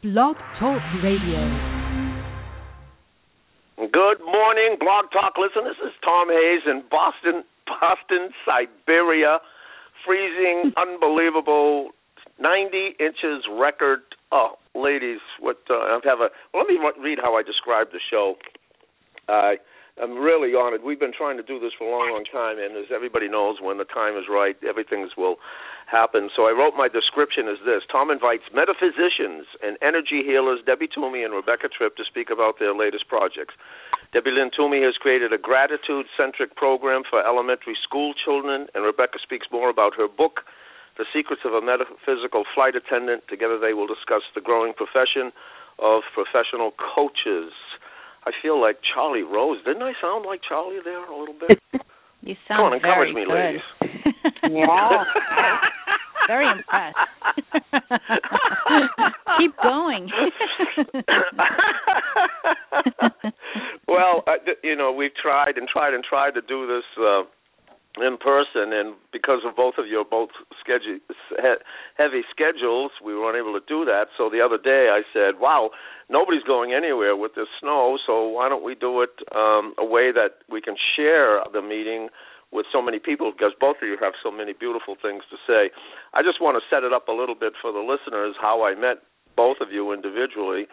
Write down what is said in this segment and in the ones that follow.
Blog Talk Radio. Good morning, Blog Talk listeners. This is Tom Hayes in Boston, Boston, Siberia. Freezing, unbelievable, 90 inches record. Oh, ladies, what uh, I have a. Well, let me read how I describe the show. Uh, I'm really honored. We've been trying to do this for a long, long time, and as everybody knows, when the time is right, everything will happen. So I wrote my description as this: Tom invites metaphysicians and energy healers Debbie Toomey and Rebecca Tripp to speak about their latest projects. Debbie Lynn Toomey has created a gratitude-centric program for elementary school children, and Rebecca speaks more about her book. The Secrets of a Metaphysical Flight Attendant. Together, they will discuss the growing profession of professional coaches. I feel like Charlie Rose. Didn't I sound like Charlie there a little bit? you sound Come on, encourage very me, good. ladies. Yeah. very impressed. Keep going. well, uh, you know, we've tried and tried and tried to do this uh, in person, and because of both of your both schedule heavy schedules, we were unable to do that. So the other day, I said, "Wow, nobody's going anywhere with this snow, so why don't we do it um, a way that we can share the meeting?" With so many people because both of you have so many beautiful things to say. I just want to set it up a little bit for the listeners how I met both of you individually.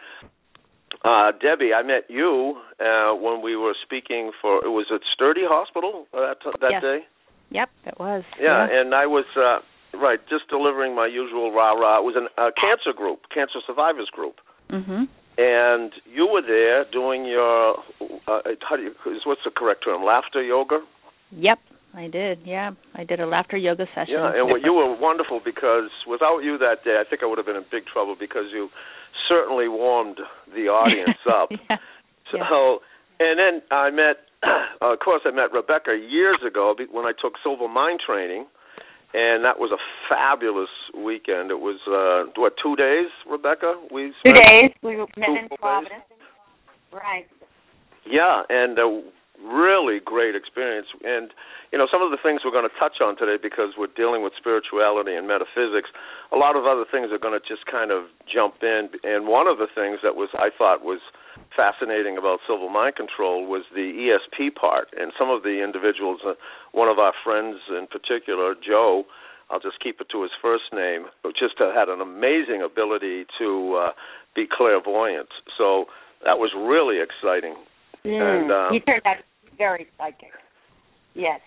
Uh, Debbie, I met you uh, when we were speaking for it was at Sturdy Hospital that that yes. day. Yep, it was. Yeah, yeah. and I was uh, right just delivering my usual rah rah. It was an, a cancer group, cancer survivors group. Mm-hmm And you were there doing your uh, how do you what's the correct term? Laughter yoga. Yep, I did. Yeah, I did a laughter yoga session. Yeah, and well, you were wonderful because without you that day, I think I would have been in big trouble because you certainly warmed the audience up. yeah. So, yeah. and then I met, uh, of course, I met Rebecca years ago when I took Silva Mind training, and that was a fabulous weekend. It was uh what two days, Rebecca? We two days. We met in. Providence. Right. Yeah, and a really great experience. And you know, some of the things we're going to touch on today because we're dealing with spirituality and metaphysics. A lot of other things are going to just kind of jump in. And one of the things that was I thought was fascinating about Silva Mind Control was the ESP part. And some of the individuals, uh, one of our friends in particular, Joe. I'll just keep it to his first name. Just uh, had an amazing ability to uh, be clairvoyant. So that was really exciting. Mm. And, um, you turned out very psychic. Yes.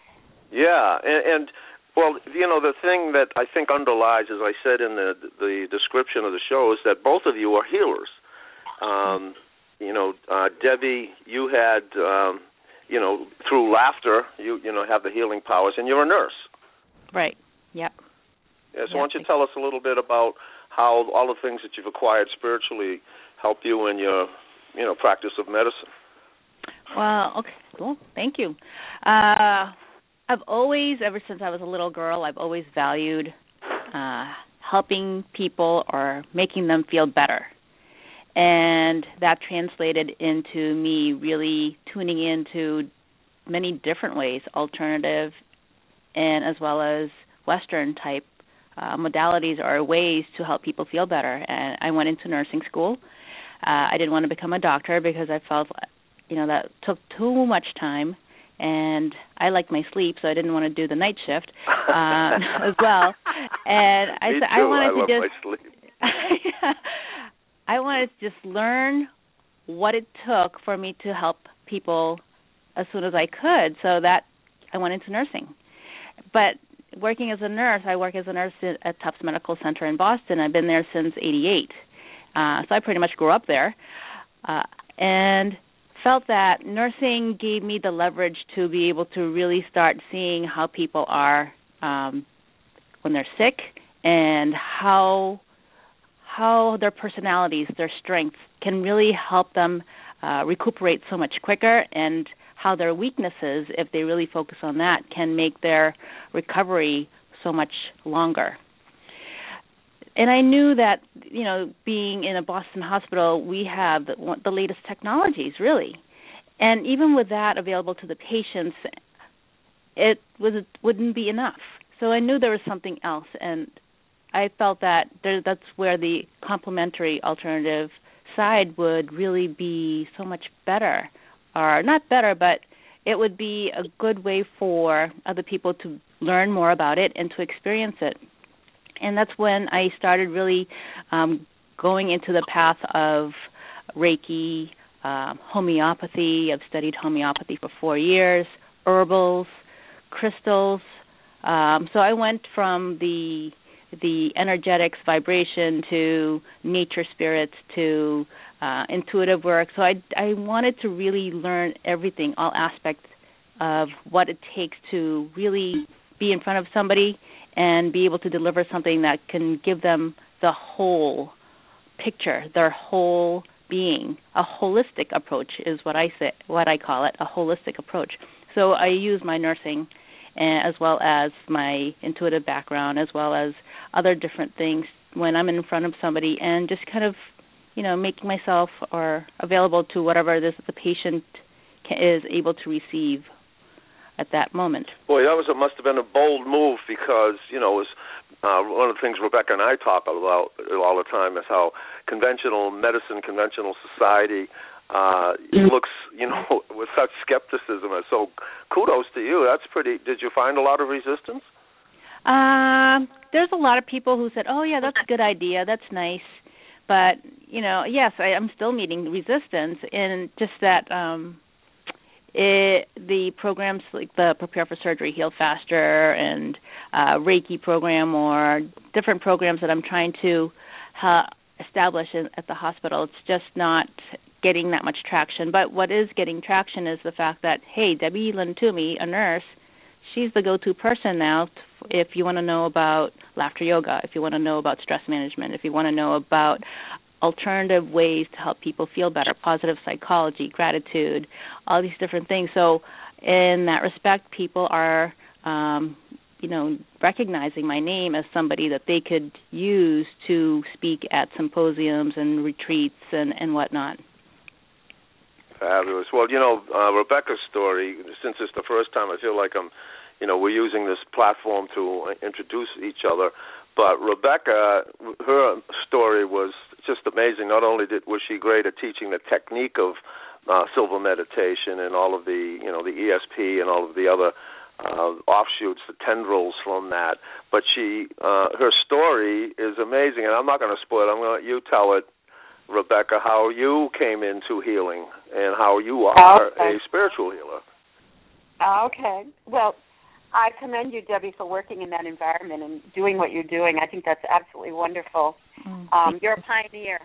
Yeah, and, and well, you know, the thing that I think underlies, as I said in the the description of the show, is that both of you are healers. Um, you know, uh, Debbie, you had, um, you know, through laughter, you you know have the healing powers, and you're a nurse. Right. Yep. Yeah, so Yep. why don't you tell us a little bit about how all the things that you've acquired spiritually help you in your, you know, practice of medicine? Well, okay. Cool. Thank you. Uh, I've always, ever since I was a little girl, I've always valued uh, helping people or making them feel better. And that translated into me really tuning into many different ways, alternative and as well as Western type uh, modalities or ways to help people feel better. And I went into nursing school. Uh, I didn't want to become a doctor because I felt, you know, that took too much time and I like my sleep, so I didn't want to do the night shift uh, as well. And I said. I wanted I to just. I wanted to just learn what it took for me to help people as soon as I could, so that I went into nursing. But working as a nurse, I work as a nurse at Tufts Medical Center in Boston. I've been there since '88, uh, so I pretty much grew up there, uh, and felt that nursing gave me the leverage to be able to really start seeing how people are um, when they're sick and how how their personalities, their strengths can really help them uh, recuperate so much quicker and how their weaknesses, if they really focus on that, can make their recovery so much longer. And I knew that, you know, being in a Boston hospital, we have the, the latest technologies, really. And even with that available to the patients, it was wouldn't be enough. So I knew there was something else, and I felt that there, that's where the complementary alternative side would really be so much better, or not better, but it would be a good way for other people to learn more about it and to experience it. And that's when I started really um, going into the path of Reiki, uh, homeopathy. I've studied homeopathy for four years, herbals, crystals. Um, so I went from the the energetics vibration to nature spirits to uh, intuitive work. So I I wanted to really learn everything, all aspects of what it takes to really be in front of somebody and be able to deliver something that can give them the whole picture, their whole being. A holistic approach is what I say, what I call it, a holistic approach. So I use my nursing eh, as well as my intuitive background as well as other different things when I'm in front of somebody and just kind of you know making myself or available to whatever this the patient is able to receive at that moment. Boy, that was a must have been a bold move because you know it was uh, one of the things Rebecca and I talk about all the time is how conventional medicine, conventional society uh mm. looks you know with such skepticism so kudos to you that's pretty did you find a lot of resistance um there's a lot of people who said oh yeah that's a good idea that's nice but you know yes i i'm still meeting resistance and just that um it, the programs like the Prepare for Surgery, Heal Faster, and uh, Reiki program, or different programs that I'm trying to uh, establish in, at the hospital, it's just not getting that much traction. But what is getting traction is the fact that hey, Debbie Lynn Toomey, a nurse, she's the go-to person now if you want to know about laughter yoga, if you want to know about stress management, if you want to know about alternative ways to help people feel better, positive psychology, gratitude, all these different things. So, in that respect, people are, um, you know, recognizing my name as somebody that they could use to speak at symposiums and retreats and and whatnot. Fabulous. Well, you know, uh, Rebecca's story. Since it's the first time, I feel like I'm, you know, we're using this platform to introduce each other. But Rebecca, her story was just amazing. Not only did was she great at teaching the technique of uh, silva meditation and all of the you know the ESP and all of the other uh, offshoots, the tendrils from that. But she, uh, her story is amazing, and I'm not going to spoil. it. I'm going to let you tell it, Rebecca, how you came into healing and how you are okay. a spiritual healer. Okay. Well, I commend you, Debbie, for working in that environment and doing what you're doing. I think that's absolutely wonderful. Mm-hmm. Um, you're a pioneer.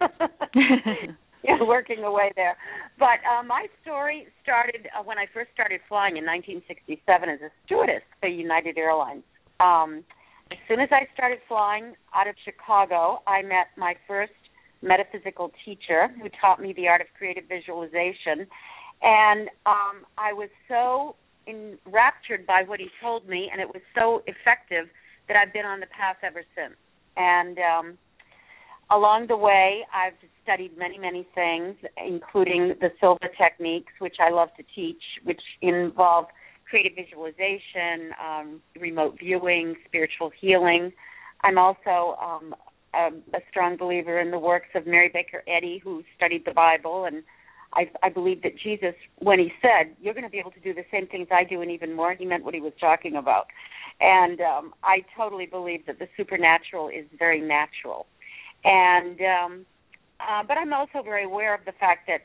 you're working away there. But uh, my story started uh, when I first started flying in 1967 as a stewardess for United Airlines. Um, as soon as I started flying out of Chicago, I met my first metaphysical teacher who taught me the art of creative visualization. And um, I was so enraptured by what he told me, and it was so effective that I've been on the path ever since. And um, along the way, I've studied many, many things, including the Silva techniques, which I love to teach, which involve creative visualization, um, remote viewing, spiritual healing. I'm also um, a, a strong believer in the works of Mary Baker Eddy, who studied the Bible and I, I believe that Jesus, when he said, "You're going to be able to do the same things I do and even more," he meant what he was talking about. And um, I totally believe that the supernatural is very natural. And um, uh, but I'm also very aware of the fact that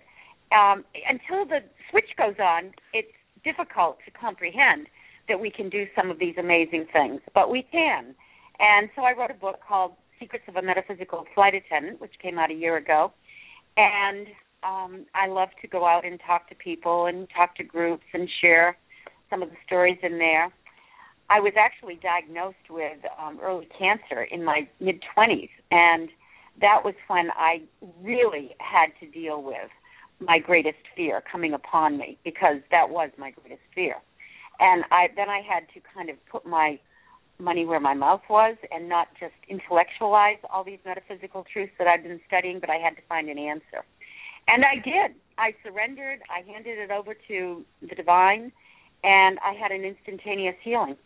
um, until the switch goes on, it's difficult to comprehend that we can do some of these amazing things, but we can. And so I wrote a book called Secrets of a Metaphysical Flight Attendant, which came out a year ago. And um, I love to go out and talk to people and talk to groups and share some of the stories in there. I was actually diagnosed with um, early cancer in my mid 20s, and that was when I really had to deal with my greatest fear coming upon me because that was my greatest fear. And I then I had to kind of put my money where my mouth was and not just intellectualize all these metaphysical truths that I'd been studying, but I had to find an answer. And I did. I surrendered. I handed it over to the divine, and I had an instantaneous healing.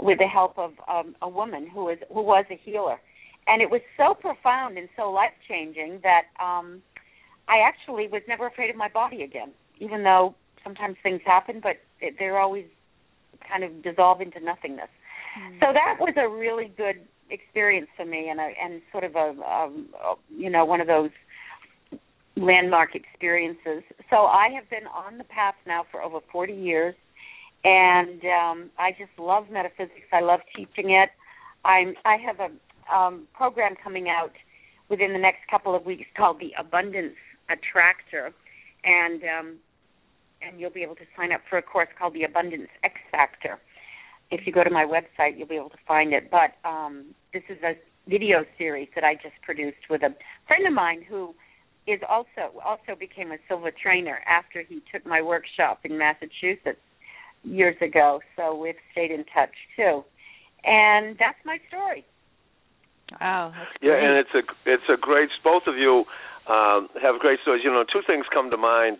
With the help of um, a woman who was who was a healer, and it was so profound and so life changing that um, I actually was never afraid of my body again, even though sometimes things happen, but it, they're always kind of dissolve into nothingness. Mm. So that was a really good experience for me, and a, and sort of a, um, a you know one of those landmark experiences. So I have been on the path now for over 40 years, and um, I just love metaphysics. I love teaching it. I'm I have a um, program coming out within the next couple of weeks called the Abundance Attractor, and um, and you'll be able to sign up for a course called the Abundance X Factor. If you go to my website, you'll be able to find it. But um, this is a video series that I just produced with a friend of mine who is also also became a Silva trainer after he took my workshop in Massachusetts years ago. So we've stayed in touch too, and that's my story. Wow. yeah, and it's a it's a great. Both of you um, have great stories. You know, two things come to mind,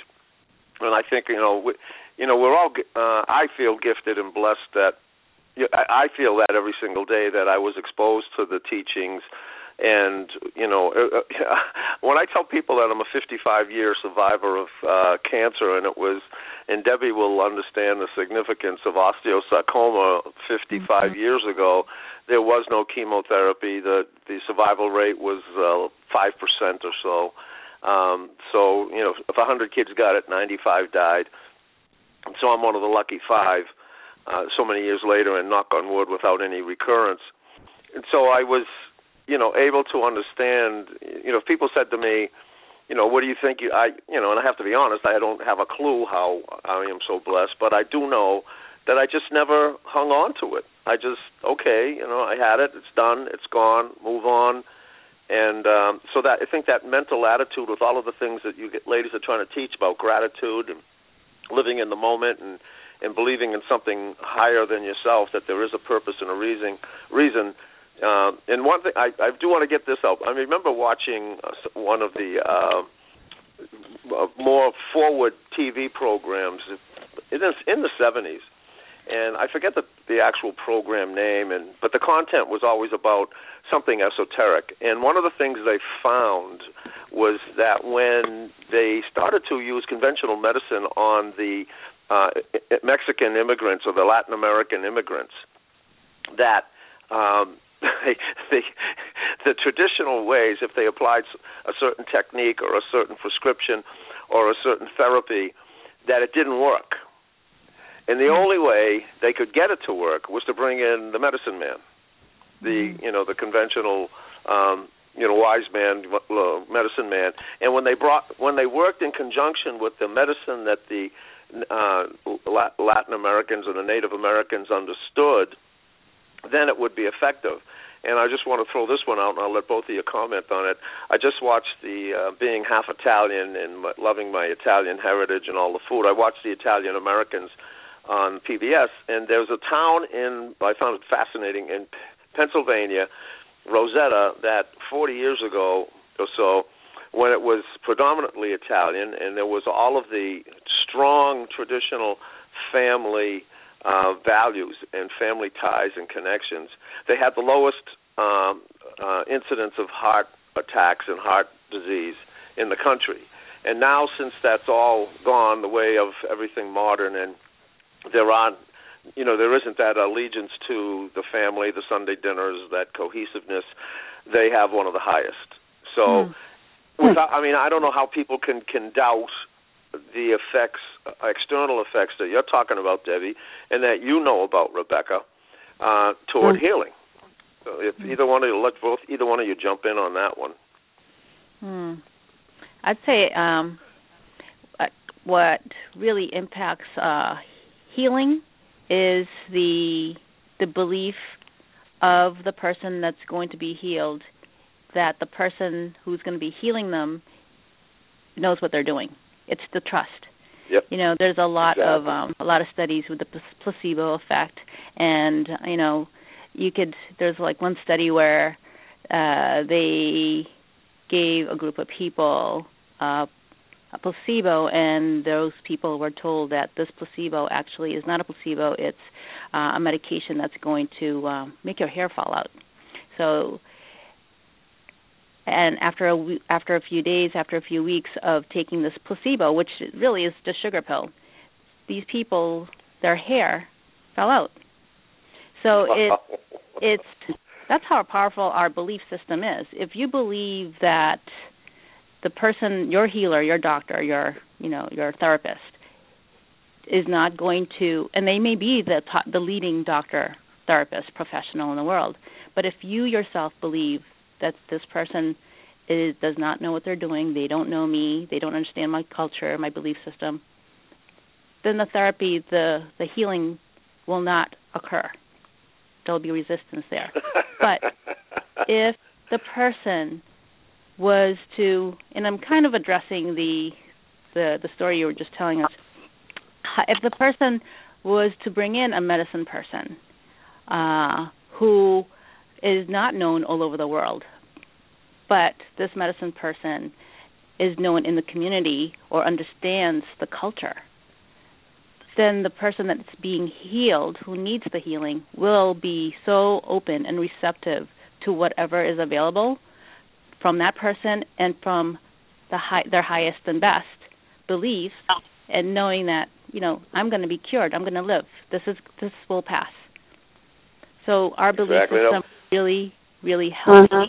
and I think you know, we, you know, we're all. Uh, I feel gifted and blessed that. You know, I, I feel that every single day that I was exposed to the teachings and you know uh, uh when i tell people that i'm a 55 year survivor of uh cancer and it was and debbie will understand the significance of osteosarcoma 55 mm-hmm. years ago there was no chemotherapy. The the survival rate was uh 5% or so. Um so you know if 100 kids got it 95 died. And so i'm one of the lucky 5 uh so many years later and knock on wood without any recurrence. And so i was you know, able to understand. You know, if people said to me, you know, what do you think? You, I, you know, and I have to be honest, I don't have a clue how I am so blessed, but I do know that I just never hung on to it. I just okay, you know, I had it, it's done, it's gone, move on. And um so that I think that mental attitude with all of the things that you get ladies are trying to teach about gratitude and living in the moment and and believing in something higher than yourself that there is a purpose and a reason reason uh, and one thing I, I do want to get this out. I remember watching uh, one of the uh, uh, more forward TV programs in the, 70s, and I forget the the actual program name, and but the content was always about something esoteric. And one of the things they found was that when they started to use conventional medicine on the uh, Mexican immigrants or the Latin American immigrants, that um, the the traditional ways, if they applied a certain technique or a certain prescription or a certain therapy, that it didn't work. And the only way they could get it to work was to bring in the medicine man, the mm-hmm. you know the conventional um, you know wise man, uh, medicine man. And when they brought when they worked in conjunction with the medicine that the uh, Latin Americans and the Native Americans understood, then it would be effective. And I just want to throw this one out, and I'll let both of you comment on it. I just watched the uh, being half Italian and loving my Italian heritage and all the food. I watched the Italian Americans on PBS, and there's a town in I found it fascinating in Pennsylvania, Roseto, that 40 years ago or so, when it was predominantly Italian, and there was all of the strong traditional family uh, values and family ties and connections. They had the lowest um, uh, incidence of heart attacks and heart disease in the country. And now, since that's all gone the way of everything modern, and there aren't, you know, there isn't that allegiance to the family, the Sunday dinners, that cohesiveness. They have one of the highest. So, mm. without, I mean, I don't know how people can can doubt the effects, external effects that you're talking about, Debbie, and that you know about, Rebecca, uh, toward mm. healing. So if mm. either one of you, let both either one of you jump in on that one. Hmm. I'd say um, what really impacts uh, healing is the the belief of the person that's going to be healed that the person who's going to be healing them knows what they're doing it's the trust. Yep. You know, there's a lot exactly. of um, a lot of studies with the placebo effect, and you know, you could. There's like one study where uh, they gave a group of people uh, a placebo, and those people were told that this placebo actually is not a placebo. It's uh, a medication that's going to uh, make your hair fall out. So and after a after a few days, after a few weeks of taking this placebo, which really is just sugar pill, these people their hair fell out. So it it's that's how powerful our belief system is. If you believe that the person, your healer, your doctor, your you know your therapist, is not going to, and they may be the top, the leading doctor, therapist, professional in the world, but if you yourself believe that this person is, does not know what they're doing, they don't know me, they don't understand my culture, my belief system, then the therapy, the the healing will not occur. There'll be resistance there. but if the person was to, and I'm kind of addressing the the the story you were just telling us. If the person was to bring in a medicine person uh, who is not known all over the world, but this medicine person is known in the community or understands the culture, then the person that's being healed, who needs the healing, will be so open and receptive to whatever is available from that person and from the high, their highest and best beliefs, and knowing that you know I'm going to be cured, I'm going to live. This is this will pass. So our belief exactly. system really, really helps. Mhm.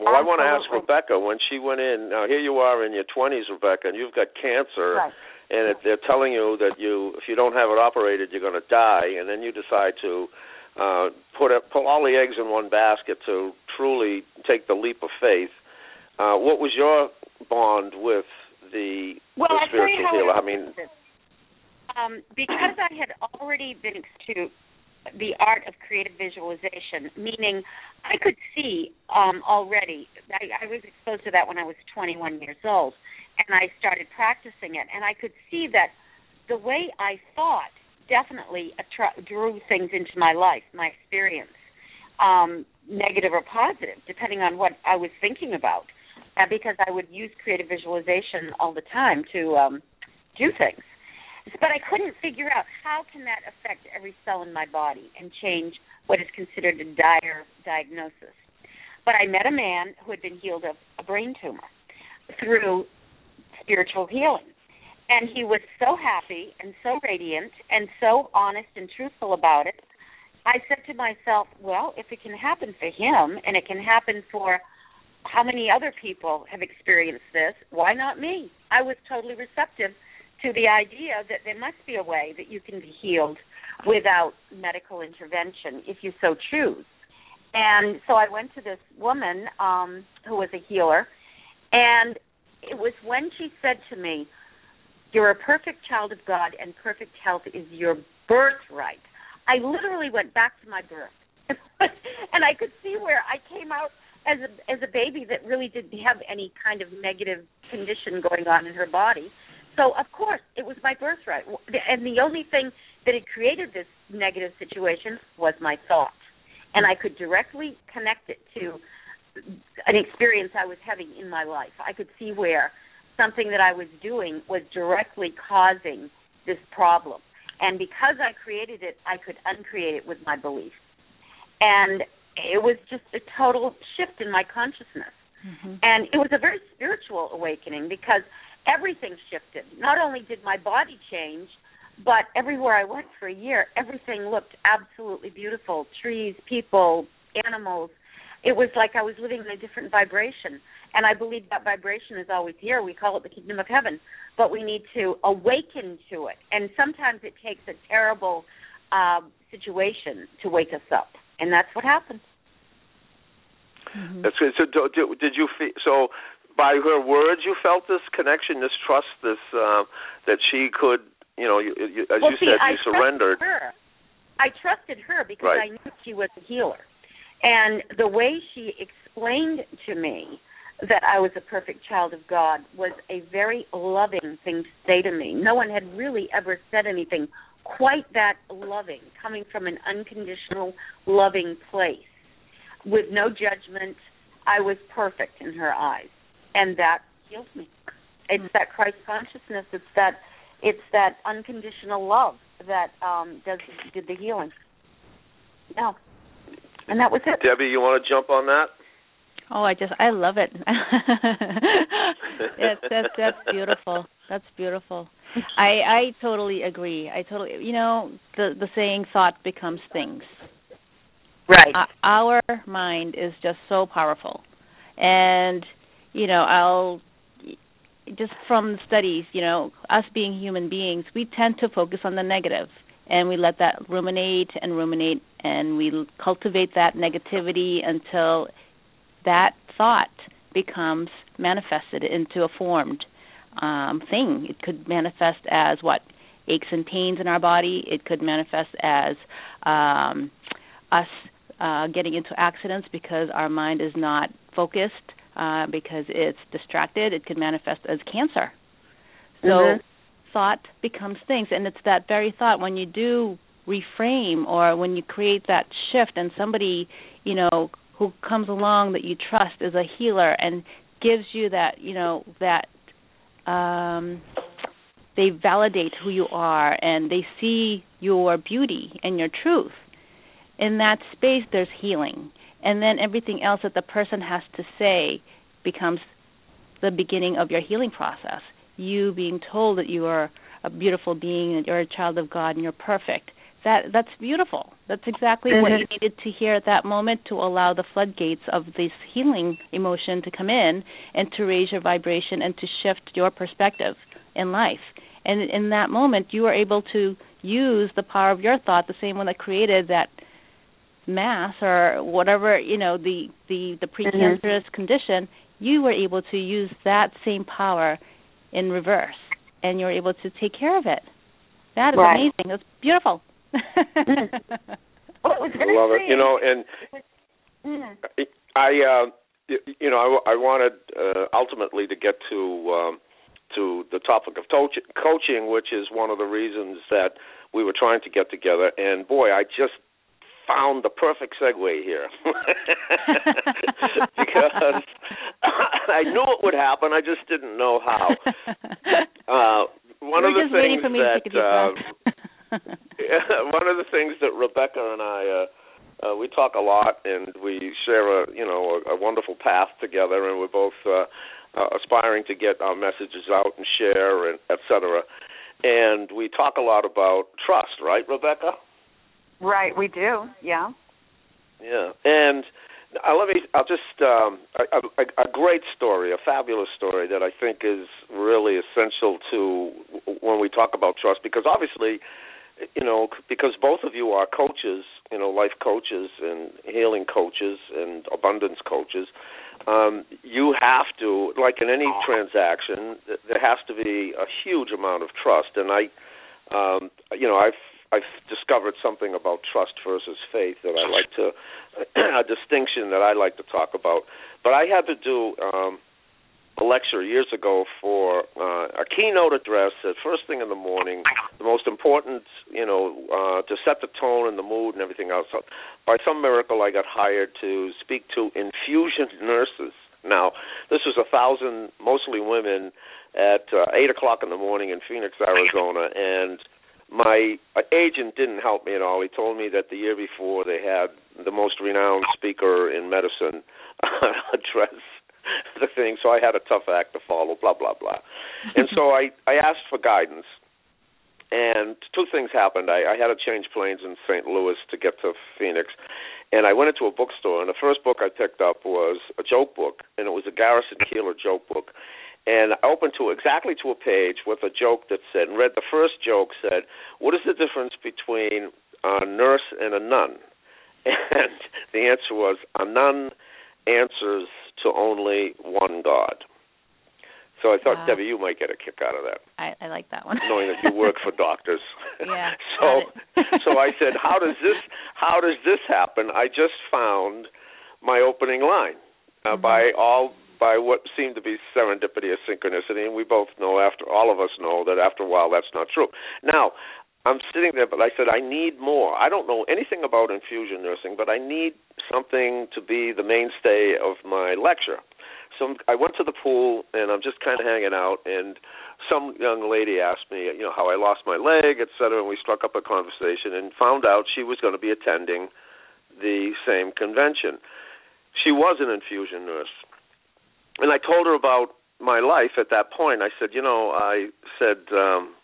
Well, I want to ask Rebecca when she went in. Now here you are in your 20s, Rebecca, and you've got cancer, Right. and if they're telling you that you, if you don't have it operated, you're going to die, and then you decide to uh, put a, put all the eggs in one basket to truly take the leap of faith. Uh, what was your bond with the, Well, the I'll tell you spiritual healer? I mean, um, because I had already been to the art of creative visualization, meaning I could see um, already. I, I was exposed to that when I was 21 years old, and I started practicing it, and I could see that the way I thought definitely attra- drew things into my life, my experience, um, negative or positive, depending on what I was thinking about. Uh, because I would use creative visualization all the time to um, do things but I couldn't figure out how can that affect every cell in my body and change what is considered a dire diagnosis. But I met a man who had been healed of a brain tumor through spiritual healing. And he was so happy and so radiant and so honest and truthful about it. I said to myself, well, if it can happen for him and it can happen for how many other people have experienced this, why not me? I was totally receptive to the idea that there must be a way that you can be healed without medical intervention if you so choose. And so I went to this woman um, who was a healer, and it was when she said to me, You're a perfect child of God, and perfect health is your birthright. I literally went back to my birth. and I could see where I came out as a as a baby that really didn't have any kind of negative condition going on in her body. So of course it was my birthright, and the only thing that had created this negative situation was my thought, and I could directly connect it to an experience I was having in my life. I could see where something that I was doing was directly causing this problem, and because I created it, I could uncreate it with my belief, and it was just a total shift in my consciousness. Mm-hmm. And it was a very spiritual awakening because everything shifted. Not only did my body change, but everywhere I went for a year, everything looked absolutely beautiful trees, people, animals. It was like I was living in a different vibration. And I believe that vibration is always here. We call it the kingdom of heaven. But we need to awaken to it. And sometimes it takes a terrible uh, situation to wake us up. And that's what happened. Mm-hmm. That's good. So do, do, did you feel so? By her words, you felt this connection, this trust, this uh, that she could, you know, you, you, as well, you see, said, I you surrendered. Trusted her. I trusted her because Right. I knew she was a healer, and the way she explained to me that I was a perfect child of God was a very loving thing to say to me. No one had really ever said anything quite that loving, coming from an unconditional, loving place, with no judgment. I was perfect in her eyes, and that healed me. It's that Christ consciousness. It's that it's that unconditional love that um does did the healing. No. And that was it. Debbie, you want to jump on that? Oh, I just I love it. that's that's that's beautiful. That's beautiful. I I totally agree. I totally you know the the saying thought becomes things. Right. Uh, our mind is just so powerful. And you know, I'll just from the studies, you know, us being human beings, we tend to focus on the negative and we let that ruminate and ruminate and we cultivate that negativity until that thought becomes manifested into a formed um, thing. It could manifest as what aches and pains in our body. It could manifest as um, us uh, getting into accidents because our mind is not focused, uh, because it's distracted. It could manifest as cancer. So mm-hmm. thought becomes things, and it's that very thought when you do reframe or when you create that shift, and somebody you know who comes along that you trust is a healer and gives you that you know that um they validate who you are and they see your beauty and your truth in that space there's healing. And then everything else that the person has to say becomes the beginning of your healing process. You being told that you are a beautiful being that you're a child of god and you're perfect. That that's beautiful. That's exactly mm-hmm. what you needed to hear at that moment to allow the floodgates of this healing emotion to come in and to raise your vibration and to shift your perspective in life. And in that moment you are able to use the power of your thought the same one that created that mass or whatever you know the the the mm-hmm. precancerous mm-hmm. condition you were able to use that same power in reverse and you're able to take care of it that is right. amazing that's beautiful mm. well, it was I love it you know and mm. i uh you know i, I wanted uh, ultimately to get to um to the topic of to- coaching which is one of the reasons that we were trying to get together and boy i just found the perfect segue here because I knew it would happen. I just didn't know how. Uh, one We're of the things that to take a deep uh, one of the things that Rebecca and I uh, uh, we talk a lot and we share a you know a, a wonderful path together, and we're both uh, uh, aspiring to get our messages out and share and et cetera. And we talk a lot about trust, right, Rebecca? Right, we do. Yeah. Yeah, and uh, let me. I'll just um, a, a, a great story, a fabulous story that I think is really essential to when we talk about trust, because obviously, you know, because both of you are coaches, you know, life coaches and healing coaches and abundance coaches. Um, you have to, like in any transaction, there has to be a huge amount of trust, and I, um, you know, I've I've discovered something about trust versus faith that I like to a distinction that I like to talk about. But I had to do um, a lecture years ago for uh, a keynote address at first thing in the morning. The most important, you know, uh, to set the tone and the mood and everything else. By some miracle, I got hired to speak to infusion nurses. Now, this was a thousand, mostly women, at uh, eight o'clock in the morning in Phoenix, Arizona, and my agent didn't help me at all. He told me that the year before they had the most renowned speaker in medicine address the thing, so I had a tough act to follow. Blah blah blah, and so I I asked for guidance, and two things happened. I, I had to change planes in St. Louis to get to Phoenix, and I went into a bookstore, and the first book I picked up was a joke book, and it was a Garrison Keillor joke book and I opened to exactly to a page with a joke that said, and read the first joke said, "What is the difference between a nurse and a nun?" And the answer was, "A nun answers to only one God." So I thought, wow. Debbie, you might get a kick out of that. I, I like that one. Knowing that you work for doctors. yeah. so so I said, How does this how does this happen? I just found my opening line. Uh, mm-hmm. by all by what seemed to be serendipity or synchronicity, and we both know after all of us know that after a while that's not true. Now, I'm sitting there, but I said I need more. I don't know anything about infusion nursing, but I need something to be the mainstay of my lecture. So I went to the pool and I'm just kind of hanging out and some young lady asked me, you know, how I lost my leg, et cetera, and we struck up a conversation and found out she was going to be attending the same convention. She was an infusion nurse. And I told her about my life at that point. I said, you know, I said um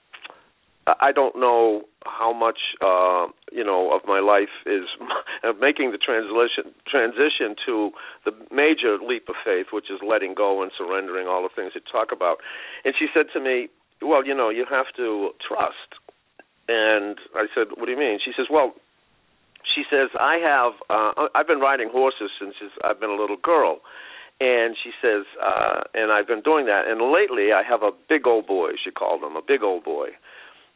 I don't know how much uh, you know of my life is making the transition transition to the major leap of faith, which is letting go and surrendering all the things you talk about. And she said to me, "Well, you know, you have to trust." And I said, "What do you mean?" She says, "Well." She says, "I have. Uh, I've been riding horses since I've been a little girl, and she says, uh, and I've been doing that. And lately, I have a big old boy. She called him a big old boy,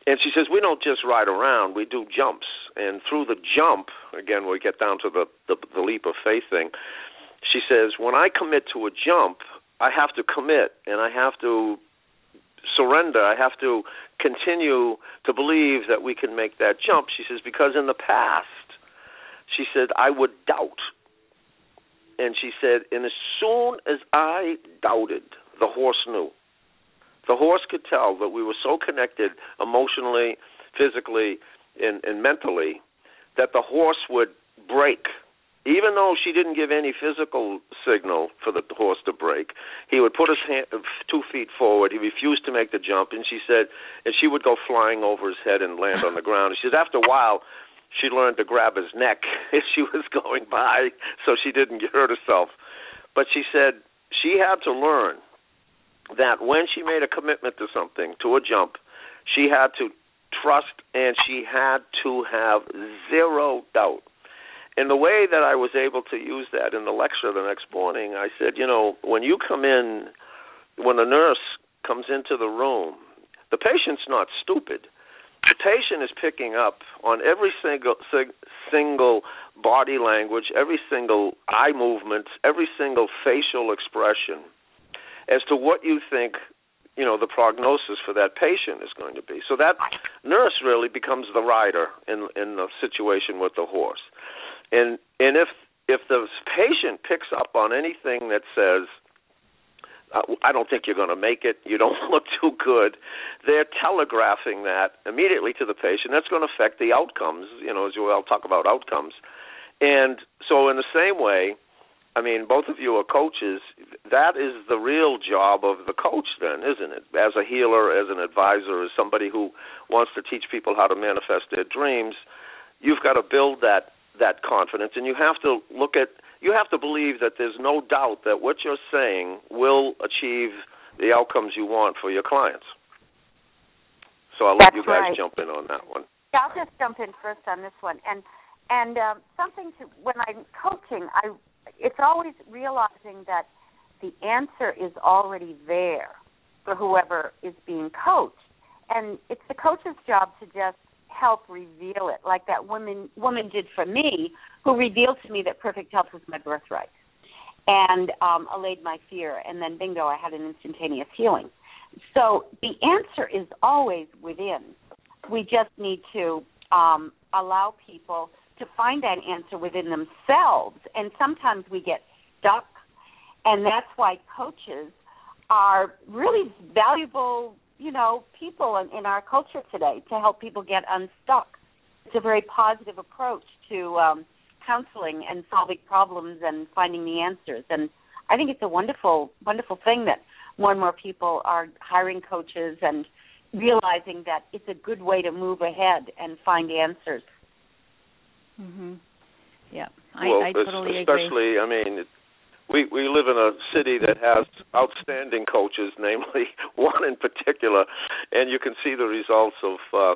and she says we don't just ride around we do jumps and through the jump again we get down to the, the the leap of faith thing she says when i commit to a jump i have to commit and i have to surrender i have to continue to believe that we can make that jump she says because in the past she said i would doubt and she said and as soon as i doubted the horse knew the horse could tell that we were so connected emotionally, physically, and, and mentally that the horse would break. Even though she didn't give any physical signal for the horse to break, he would put his hand, two feet forward. He refused to make the jump, and she said, and she would go flying over his head and land on the ground. She said, after a while, she learned to grab his neck as she was going by, so she didn't hurt herself. But she said she had to learn that when she made a commitment to something, to a jump, she had to trust and she had to have zero doubt. And the way that I was able to use that in the lecture the next morning, I said, you know, when you come in, when the nurse comes into the room, the patient's not stupid. The is picking up on every single single body language, every single eye movement, every single facial expression as to what you think you know the prognosis for that patient is going to be. So that nurse really becomes the rider in in the situation with the horse. And and if if the patient picks up on anything that says Uh, I don't think you're going to make it. You don't look too good. They're telegraphing that immediately to the patient. That's going to affect the outcomes. You know, as you all talk about outcomes. And so, in the same way, I mean, both of you are coaches. That is the real job of the coach, then, isn't it? As a healer, as an advisor, as somebody who wants to teach people how to manifest their dreams, you've got to build that that confidence, and you have to look at, you have to believe that there's no doubt that what you're saying will achieve the outcomes you want for your clients. So I'll That's let you guys right. jump in on that one. Yeah, I'll just jump in first on this one, and and um, something to when I'm coaching, I it's always realizing that the answer is already there for whoever is being coached, and it's the coach's job to just help reveal it, like that woman woman did for me, who revealed to me that perfect health was my birthright, and um, allayed my fear, and then bingo, I had an instantaneous healing. So the answer is always within. We just need to um, allow people to find that answer within themselves. And sometimes we get stuck, and that's why coaches are really valuable, you know, people in, in our culture today to help people get unstuck. It's a very positive approach to um, counseling and solving problems and finding the answers. And I think it's a wonderful, wonderful thing that more and more people are hiring coaches and realizing that it's a good way to move ahead and find answers. Mhm. Yeah. I well, I totally especially, agree. I mean, it, we we live in a city that has outstanding coaches, namely one in particular, and you can see the results of uh,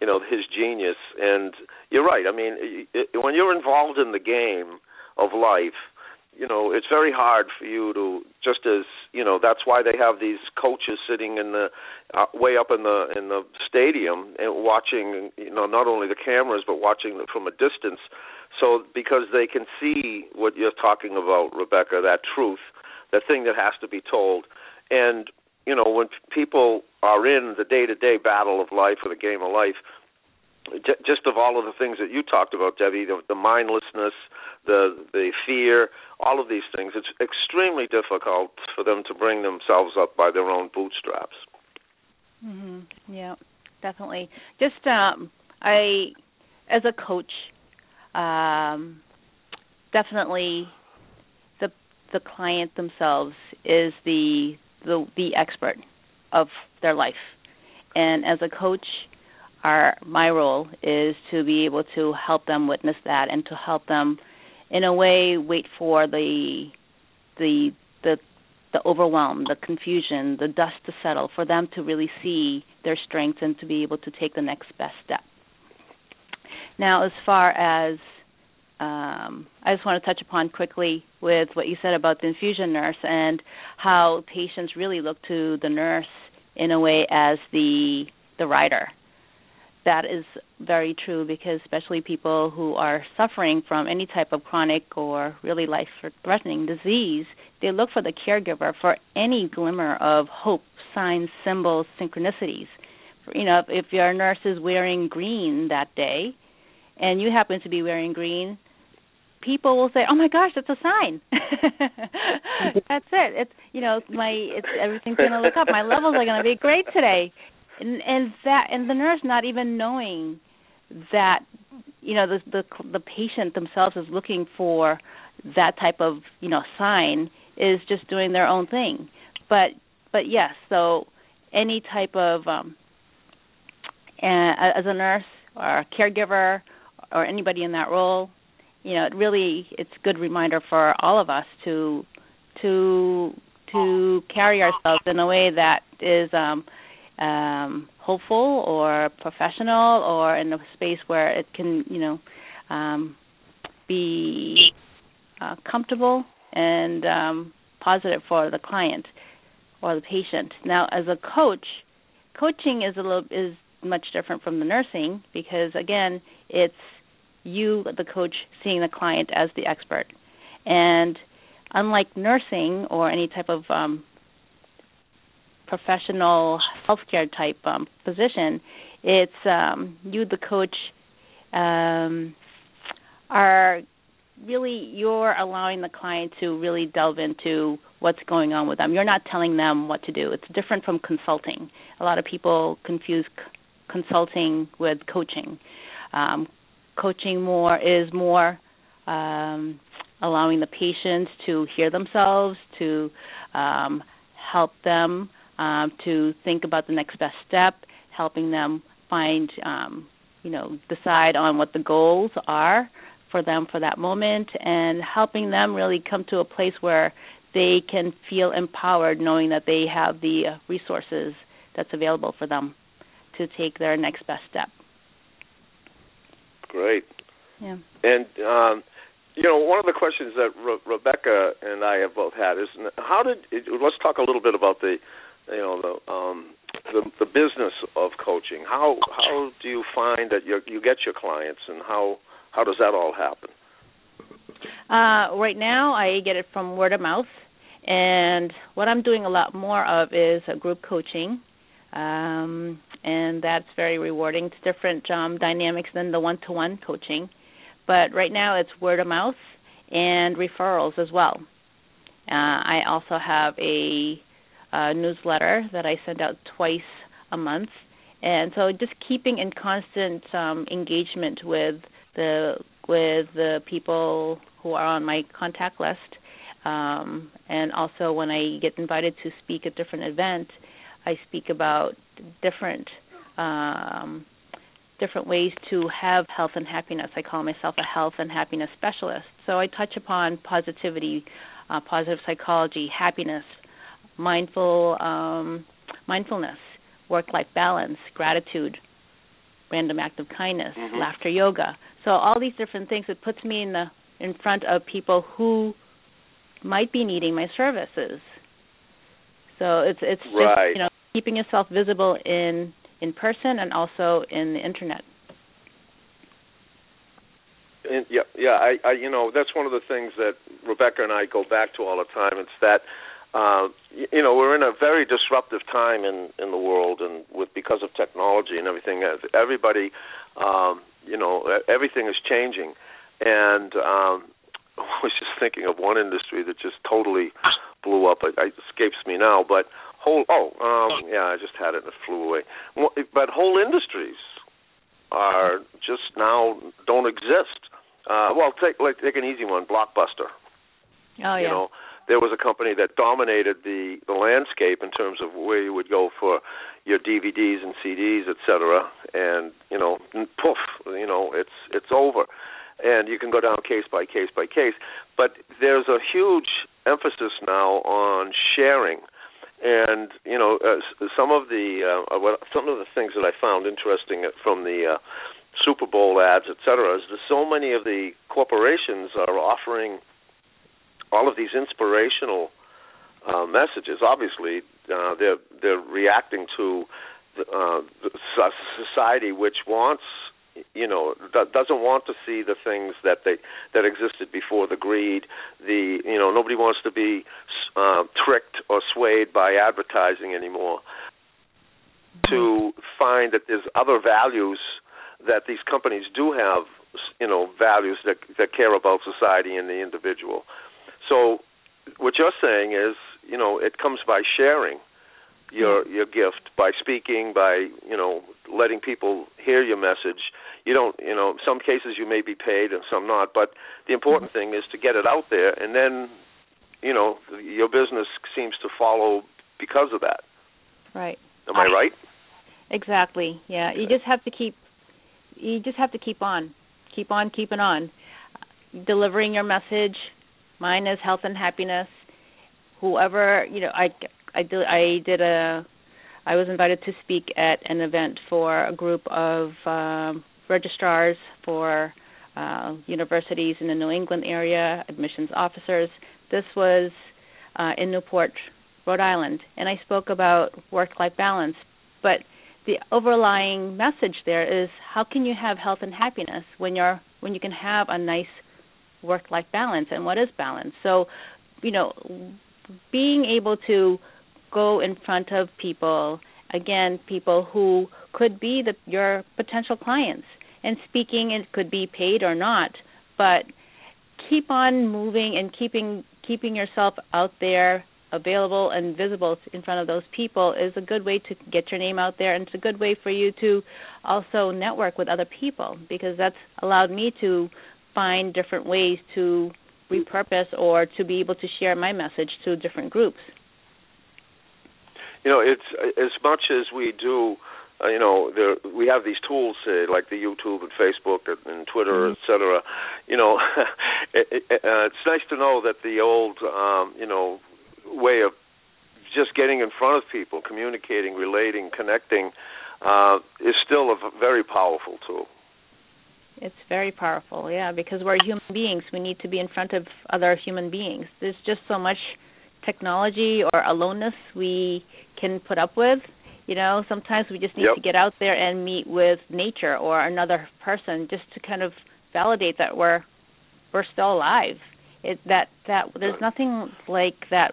you know his genius. And you're right. I mean, it, when you're involved in the game of life, you know it's very hard for you to just as you know that's why they have these coaches sitting in the uh, way up in the in the stadium and watching you know not only the cameras but watching from a distance. So because they can see what you're talking about Rebecca that truth that thing that has to be told. And you know when people are in the day-to-day battle of life or the game of life j- just of all of the things that you talked about, Debbie, the, the mindlessness, the the fear, all of these things. It's extremely difficult for them to bring themselves up by their own bootstraps. Mhm. Yeah, definitely. Just um I as a coach um definitely the the client themselves is the the the expert of their life. And as a coach, our my role is to be able to help them witness that and to help them in a way wait for the the the the overwhelm, the confusion, the dust to settle for them to really see their strengths and to be able to take the next best step. Now, as far as um, I just want to touch upon quickly with what you said about the infusion nurse and how patients really look to the nurse in a way as the the rider. That is very true because especially people who are suffering from any type of chronic or really life-threatening disease, they look for the caregiver for any glimmer of hope, signs, symbols, synchronicities. You know, if, if your nurse is wearing green that day, and you happen to be wearing green, people will say, "Oh my gosh, that's a sign." that's it. It's you know, my it's everything's going to look up. My levels are going to be great today, and and that and the nurse not even knowing that you know the the the patient themselves is looking for that type of you know sign is just doing their own thing. But but yes, so any type of um, as a nurse or a caregiver or anybody in that role, you know, it really it's a good reminder for all of us to to to carry ourselves in a way that is um um hopeful or professional or in a space where it can, you know, um be uh, comfortable and um positive for the client or the patient. Now, as a coach, coaching is a little is much different from the nursing because again, it's you, the coach, seeing the client as the expert. And unlike nursing or any type of um, professional healthcare type um, position, it's um, you, the coach, um, are really you're allowing the client to really delve into what's going on with them. You're not telling them what to do. It's different from consulting. A lot of people confuse c- consulting with coaching. Um, coaching more is more um, allowing the patients to hear themselves, to um, help them um, to think about the next best step, helping them find, um, you know, decide on what the goals are for them for that moment, and helping them really come to a place where they can feel empowered knowing that they have the resources that's available for them to take their next best step. Great. Yeah. And um, you know, one of the questions that Re- Rebecca and I have both had is, how did? It, let's talk a little bit about the, you know, the um, the, the business of coaching. How how do you find that you you get your clients, and how how does that all happen? Uh, right now, I get it from word of mouth, and what I'm doing a lot more of is group coaching. Um, and that's very rewarding. It's different um, dynamics than the one-to-one coaching, but right now it's word of mouth and referrals as well. Uh, I also have a, a newsletter that I send out twice a month, and so just keeping in constant um, engagement with the with the people who are on my contact list, um, and also when I get invited to speak at different events I speak about different um, different ways to have health and happiness. I call myself a health and happiness specialist. So I touch upon positivity, uh, positive psychology, happiness, mindful um, mindfulness, work-life balance, gratitude, random act of kindness, mm-hmm. laughter yoga. So all these different things it puts me in the in front of people who might be needing my services. So it's it's right. just you know keeping yourself visible in in person and also in the internet. And yeah, yeah, I, I, you know, that's one of the things that Rebecca and I go back to all the time. It's that uh, you know we're in a very disruptive time in in the world, and with because of technology and everything, everybody, um, you know, everything is changing, and um, I was just thinking of one industry that just totally blew up. It, it escapes me now, but whole oh um, yeah, I just had it and it flew away. But whole industries are just now don't exist. Uh, well, take like take an easy one, Blockbuster. Oh yeah. You know, there was a company that dominated the the landscape in terms of where you would go for your DVDs and CDs, et cetera, and you know, poof, you know, it's it's over, and you can go down case by case by case. But there's a huge emphasis now on sharing, and you know, uh, some of the uh, what some of the things that I found interesting from the uh, Super Bowl ads, et cetera, is that so many of the corporations are offering all of these inspirational uh, messages. Obviously, uh, they're they're reacting to the, uh, the society which wants you know doesn't want to see the things that they that existed before the greed the you know nobody wants to be uh, tricked or swayed by advertising anymore to find that there's other values that these companies do have you know values that that care about society and the individual so what you're saying is, you know, it comes by sharing your mm-hmm. your gift by speaking by you know letting people hear your message. You don't you know some cases you may be paid and some not but the important mm-hmm. thing is to get it out there and then you know your business seems to follow because of that. Right. Am i right? Exactly. Yeah you just have to keep you just have to keep on. Keep on keeping on. Delivering your message Mine is health and happiness. Whoever you know, I I did I did a I was invited to speak at an event for a group of um, registrars for uh, universities in the New England area, admissions officers. This was uh, in Newport, Rhode Island, and I spoke about work-life balance. But the overlying message there is how can you have health and happiness when you're when you can have a nice work life balance and what is balance. So, you know, being able to go in front of people, again, people who could be the, your potential clients, and speaking, it could be paid or not, but keep on moving and keeping keeping yourself out there available and visible in front of those people is a good way to get your name out there and it's a good way for you to also network with other people because that's allowed me to find different ways to repurpose or to be able to share my message to different groups. You know, it's as much as we do. Uh, you know, there we have these tools uh, like the YouTube and Facebook and, and Twitter, mm-hmm. et cetera. You know, it, it, uh, it's nice to know that the old, um, you know, way of just getting in front of people, communicating, relating, connecting, uh, is still a very powerful tool. It's very powerful, yeah, because we're human beings. We need to be in front of other human beings. There's just so much technology or aloneness we can put up with. You know, sometimes we just need yep. to get out there and meet with nature or another person just to kind of validate that we're we're still alive. It that that there's nothing like that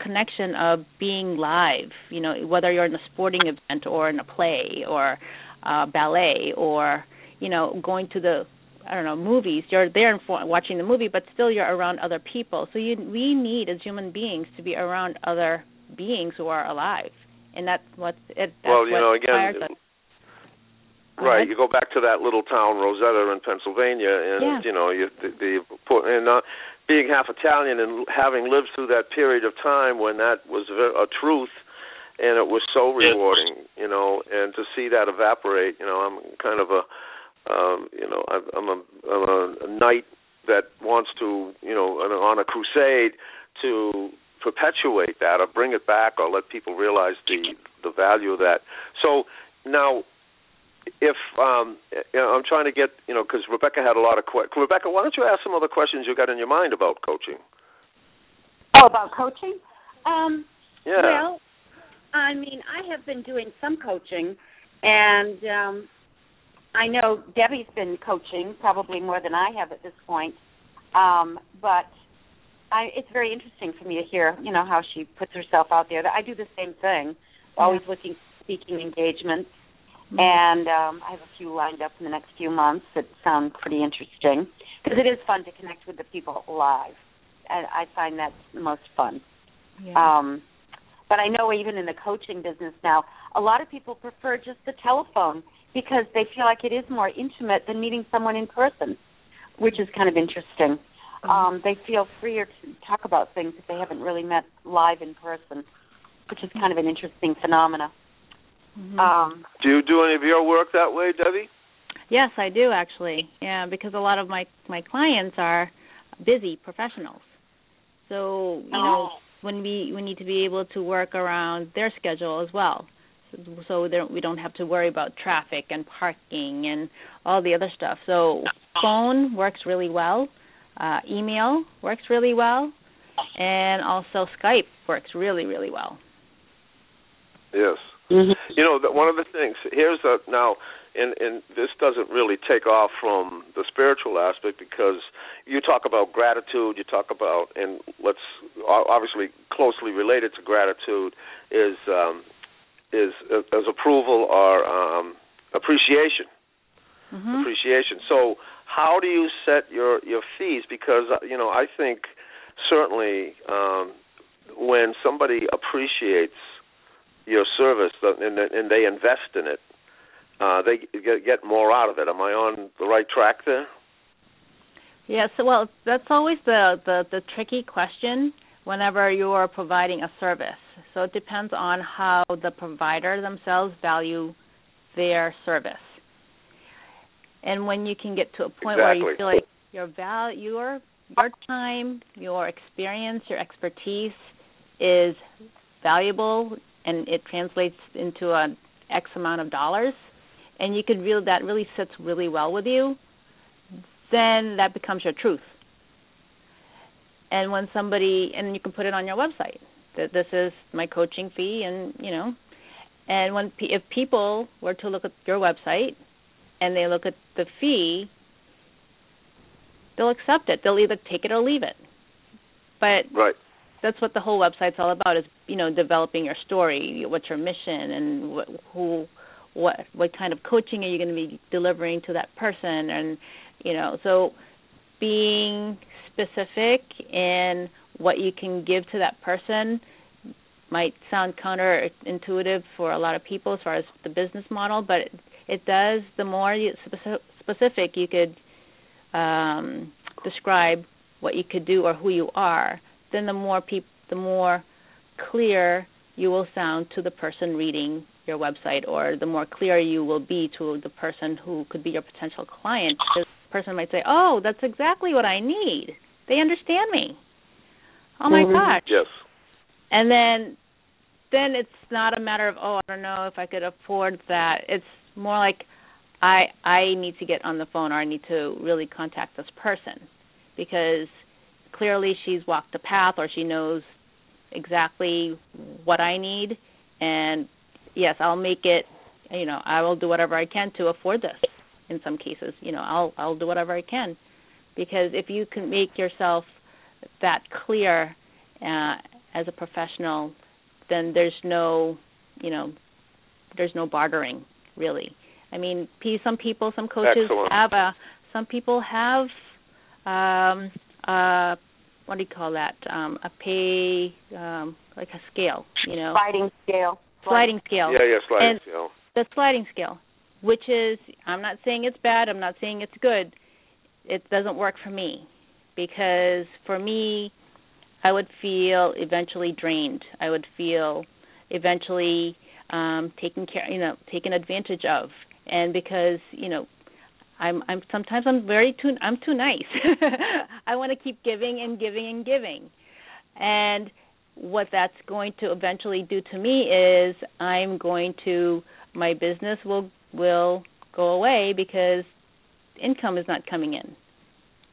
connection of being live, you know, whether you're in a sporting event or in a play or uh ballet or you know going to the I don't know movies. You're there and watching the movie, but still you're around other people. So you we need as human beings to be around other beings who are alive, and that's what it. That's well, you what know, again, us. right. You go back to that little town Roseto in Pennsylvania, and yeah. you know, you the, the and uh, being half Italian and having lived through that period of time when that was a, a truth and it was so rewarding, you know, and to see that evaporate, you know, I'm kind of a um, you know, I'm, I'm, a, I'm a knight that wants to, you know, on a crusade to perpetuate that or bring it back or let people realize the the value of that. So now, if um, you know, I'm trying to get, you know, because Rebecca had a lot of questions. Rebecca, why don't you ask some other questions you got in your mind about coaching? Oh, about coaching? Um, yeah. Well, I mean, I have been doing some coaching, and um, I know Debbie's been coaching probably more than I have at this point, um, but I, it's very interesting for me to hear, you know, how she puts herself out there. I do the same thing, always looking speaking engagements, mm-hmm. and um, I have a few lined up in the next few months that sound pretty interesting because it is fun to connect with the people live, and I find that's the most fun. Yeah. Um, but I know even in the coaching business now, a lot of people prefer just the telephone because they feel like it is more intimate than meeting someone in person, which is kind of interesting. Mm-hmm. Um, they feel freer to talk about things if they haven't really met live in person, which is kind of an interesting phenomena. Mm-hmm. Um, do you do any of your work that way, Debbie? Yes, I do actually. Yeah, because a lot of my my clients are busy professionals. So, you know, oh. when we we need to be able to work around their schedule as well. So, so don't, we don't have to worry about traffic and parking and all the other stuff. So, phone works really well. Uh, email works really well, and also Skype works really, really well. Yes. Mm-hmm. You know, that one of the things here's a now, and and this doesn't really take off from the spiritual aspect because you talk about gratitude, you talk about, and let's obviously closely related to gratitude is um, is uh, as approval or um, appreciation. Mm-hmm. Appreciation. So how do you set your your fees? Because uh, you know, I think certainly um, when somebody appreciates your service and, and they invest in it, uh, they get, get more out of it. Am I on the right track there? Yes. Yeah, so, well, that's always the, the the tricky question whenever you are providing a service. So it depends on how the provider themselves value their service and when you can get to a point exactly. where you feel like your value your your time your experience your expertise is valuable and it translates into an X amount of dollars and you could really that really sits really well with you then that becomes your truth and when somebody and you can put it on your website that this is my coaching fee and you know and when if people were to look at your website and they look at the fee, they'll accept it. They'll either take it or leave it. But right. that's what the whole website's all about is, you know, developing your story, what's your mission and what, who what what kind of coaching are you going to be delivering to that person and you know, so being specific in what you can give to that person might sound counterintuitive for a lot of people as far as the business model, but it does. The more you, specific you could um, describe what you could do or who you are, then the more peop- the more clear you will sound to the person reading your website, or the more clear you will be to the person who could be your potential client. The person might say, "Oh, that's exactly what I need. They understand me. Oh my mm-hmm. gosh." Yes. And then then it's not a matter of, "Oh, I don't know if I could afford that." It's more like I I need to get on the phone or I need to really contact this person because clearly she's walked the path or she knows exactly what I need and yes, I'll make it you know, I will do whatever I can to afford this in some cases. You know, I'll I'll do whatever I can because if you can make yourself that clear uh, as a professional, then there's no, you know, there's no bartering really. I mean, some people, some coaches Excellent. have a, some people have, um, uh, what do you call that? Um, a pay, um, like a scale, you know, sliding scale. Sliding scale. Yeah, yeah, sliding and scale. The sliding scale, which is, I'm not saying it's bad. I'm not saying it's good. It doesn't work for me. Because for me, I would feel eventually drained. I would feel eventually um taken care you know taken advantage of. And because you know i'm i'm sometimes i'm very too i'm too nice. I want to keep giving and giving and giving. And what that's going to eventually do to me is i'm going to my business will will go away because income is not coming in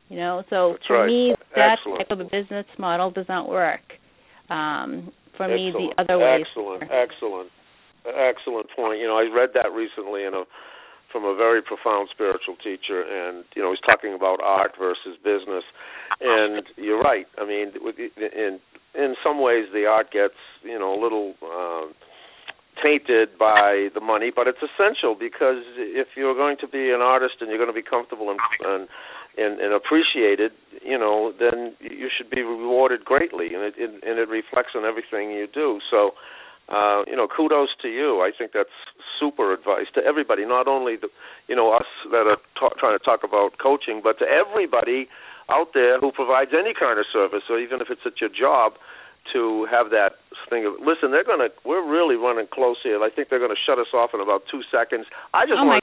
you know so That's for right. me that Excellent. type of a business model does not work um for excellent. me the other way excellent excellent excellent point you know i read that recently in a from a very profound spiritual teacher, and you know he's talking about art versus business, and you're right. I mean, in in some ways the art gets you know a little. Um, tainted by the money, but it's essential because if you're going to be an artist and you're going to be comfortable and and and, and appreciated, you know, then you should be rewarded greatly, and it, it and it reflects on everything you do. So, uh, you know, kudos to you. I think that's super advice to everybody, not only the, you know, us that are ta- trying to talk about coaching, but to everybody out there who provides any kind of service, or even if it's at your job, to have that thing of listen. They're gonna. We're really running close here. I think they're going to shut us off in about two seconds. I just oh want